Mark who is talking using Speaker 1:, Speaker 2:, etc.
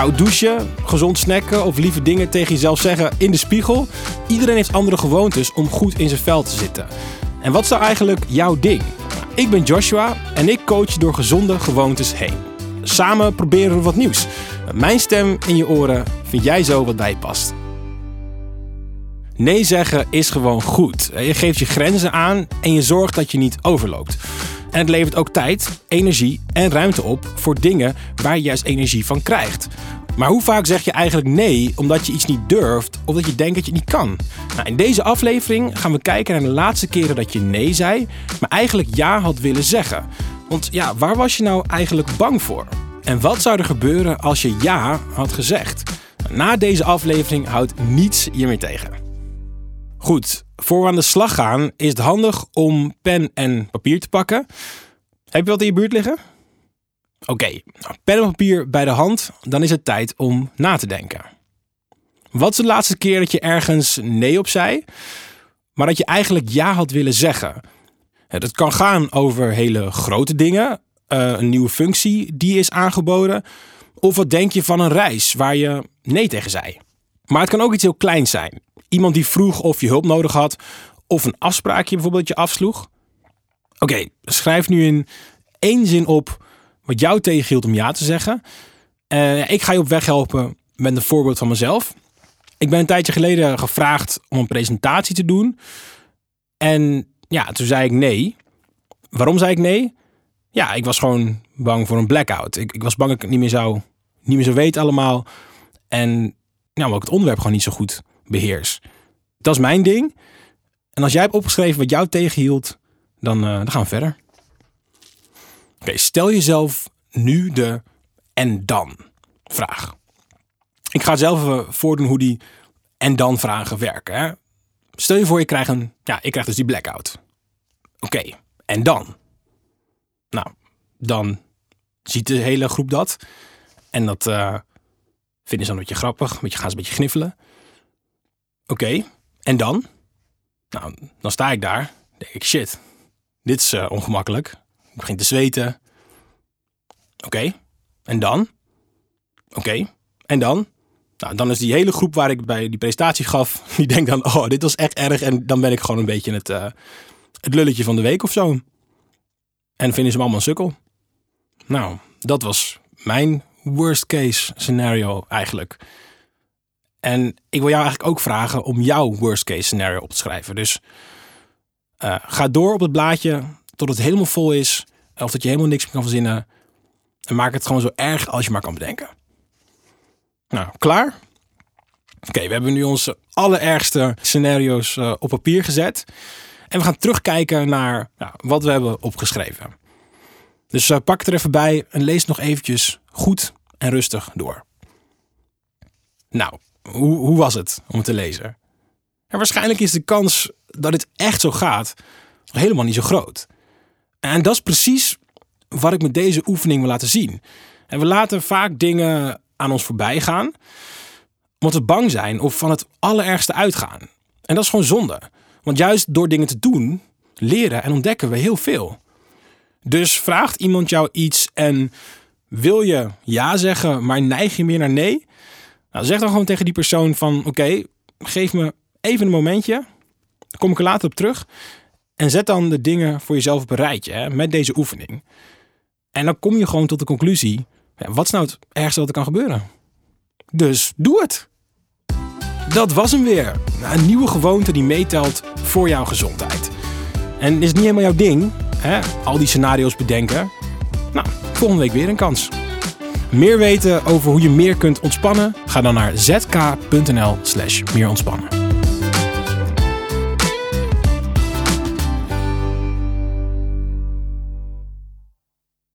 Speaker 1: koud douchen, gezond snacken of lieve dingen tegen jezelf zeggen in de spiegel. Iedereen heeft andere gewoontes om goed in zijn vel te zitten. En wat is nou eigenlijk jouw ding? Ik ben Joshua en ik coach door gezonde gewoontes heen. Samen proberen we wat nieuws. Mijn stem in je oren vind jij zo wat bij past. Nee zeggen is gewoon goed. Je geeft je grenzen aan en je zorgt dat je niet overloopt. En het levert ook tijd, energie en ruimte op voor dingen waar je juist energie van krijgt. Maar hoe vaak zeg je eigenlijk nee omdat je iets niet durft of dat je denkt dat je niet kan? Nou, in deze aflevering gaan we kijken naar de laatste keren dat je nee zei, maar eigenlijk ja had willen zeggen. Want ja, waar was je nou eigenlijk bang voor? En wat zou er gebeuren als je ja had gezegd? Na deze aflevering houdt niets je meer tegen. Goed, voor we aan de slag gaan is het handig om pen en papier te pakken. Heb je wat in je buurt liggen? Oké, nou, pen en papier bij de hand, dan is het tijd om na te denken. Wat is de laatste keer dat je ergens nee op zei, maar dat je eigenlijk ja had willen zeggen? Dat kan gaan over hele grote dingen, eh, een nieuwe functie die is aangeboden, of wat denk je van een reis waar je nee tegen zei? Maar het kan ook iets heel kleins zijn. Iemand die vroeg of je hulp nodig had, of een afspraakje bijvoorbeeld je afsloeg. Oké, schrijf nu in één zin op wat jou tegenhield om ja te zeggen. Uh, ik ga je op weg helpen met een voorbeeld van mezelf. Ik ben een tijdje geleden gevraagd om een presentatie te doen. En ja, toen zei ik nee. Waarom zei ik nee? Ja, ik was gewoon bang voor een blackout. Ik, ik was bang dat ik het niet meer zou, niet meer zou weten allemaal. En nou, ik het onderwerp gewoon niet zo goed beheers. Dat is mijn ding. En als jij hebt opgeschreven wat jou tegenhield, dan, uh, dan gaan we verder. Oké, stel jezelf nu de en dan vraag. Ik ga zelf even voordoen hoe die en dan vragen werken. Hè? Stel je voor, je krijgt een, ja, ik krijg dus die blackout. Oké, en dan? Nou, dan ziet de hele groep dat. En dat uh, vinden ze dan een beetje grappig. Een beetje, gaan ze een beetje gniffelen. Oké, en dan? Nou, dan sta ik daar. Denk ik, shit, dit is uh, ongemakkelijk. Ik begin te zweten. Oké, en dan? Oké, en dan? Nou, dan is die hele groep waar ik bij die presentatie gaf, die denkt dan, oh, dit was echt erg. En dan ben ik gewoon een beetje het, uh, het lulletje van de week of zo. En vinden ze me allemaal een sukkel. Nou, dat was mijn worst case scenario eigenlijk. En ik wil jou eigenlijk ook vragen om jouw worst case scenario op te schrijven. Dus uh, ga door op het blaadje tot het helemaal vol is. Of dat je helemaal niks meer kan verzinnen. En maak het gewoon zo erg als je maar kan bedenken. Nou, klaar? Oké, we hebben nu onze allerergste scenario's uh, op papier gezet. En we gaan terugkijken naar nou, wat we hebben opgeschreven. Dus uh, pak er even bij en lees nog eventjes goed en rustig door. Nou, hoe, hoe was het om het te lezen? En waarschijnlijk is de kans dat het echt zo gaat helemaal niet zo groot. En dat is precies wat ik met deze oefening wil laten zien. En we laten vaak dingen aan ons voorbij gaan, omdat we bang zijn of van het allerergste uitgaan. En dat is gewoon zonde. Want juist door dingen te doen, leren en ontdekken we heel veel. Dus vraagt iemand jou iets en wil je ja zeggen, maar neig je meer naar nee? Nou, zeg dan gewoon tegen die persoon van oké, geef me even een momentje. Kom ik er later op terug. En zet dan de dingen voor jezelf op een rijtje hè, met deze oefening. En dan kom je gewoon tot de conclusie. Wat is nou het ergste wat er kan gebeuren? Dus doe het. Dat was hem weer. Een nieuwe gewoonte die meetelt voor jouw gezondheid. En is niet helemaal jouw ding, hè? al die scenario's bedenken? Nou, volgende week weer een kans. Meer weten over hoe je meer kunt ontspannen? Ga dan naar zk.nl/slash meer ontspannen.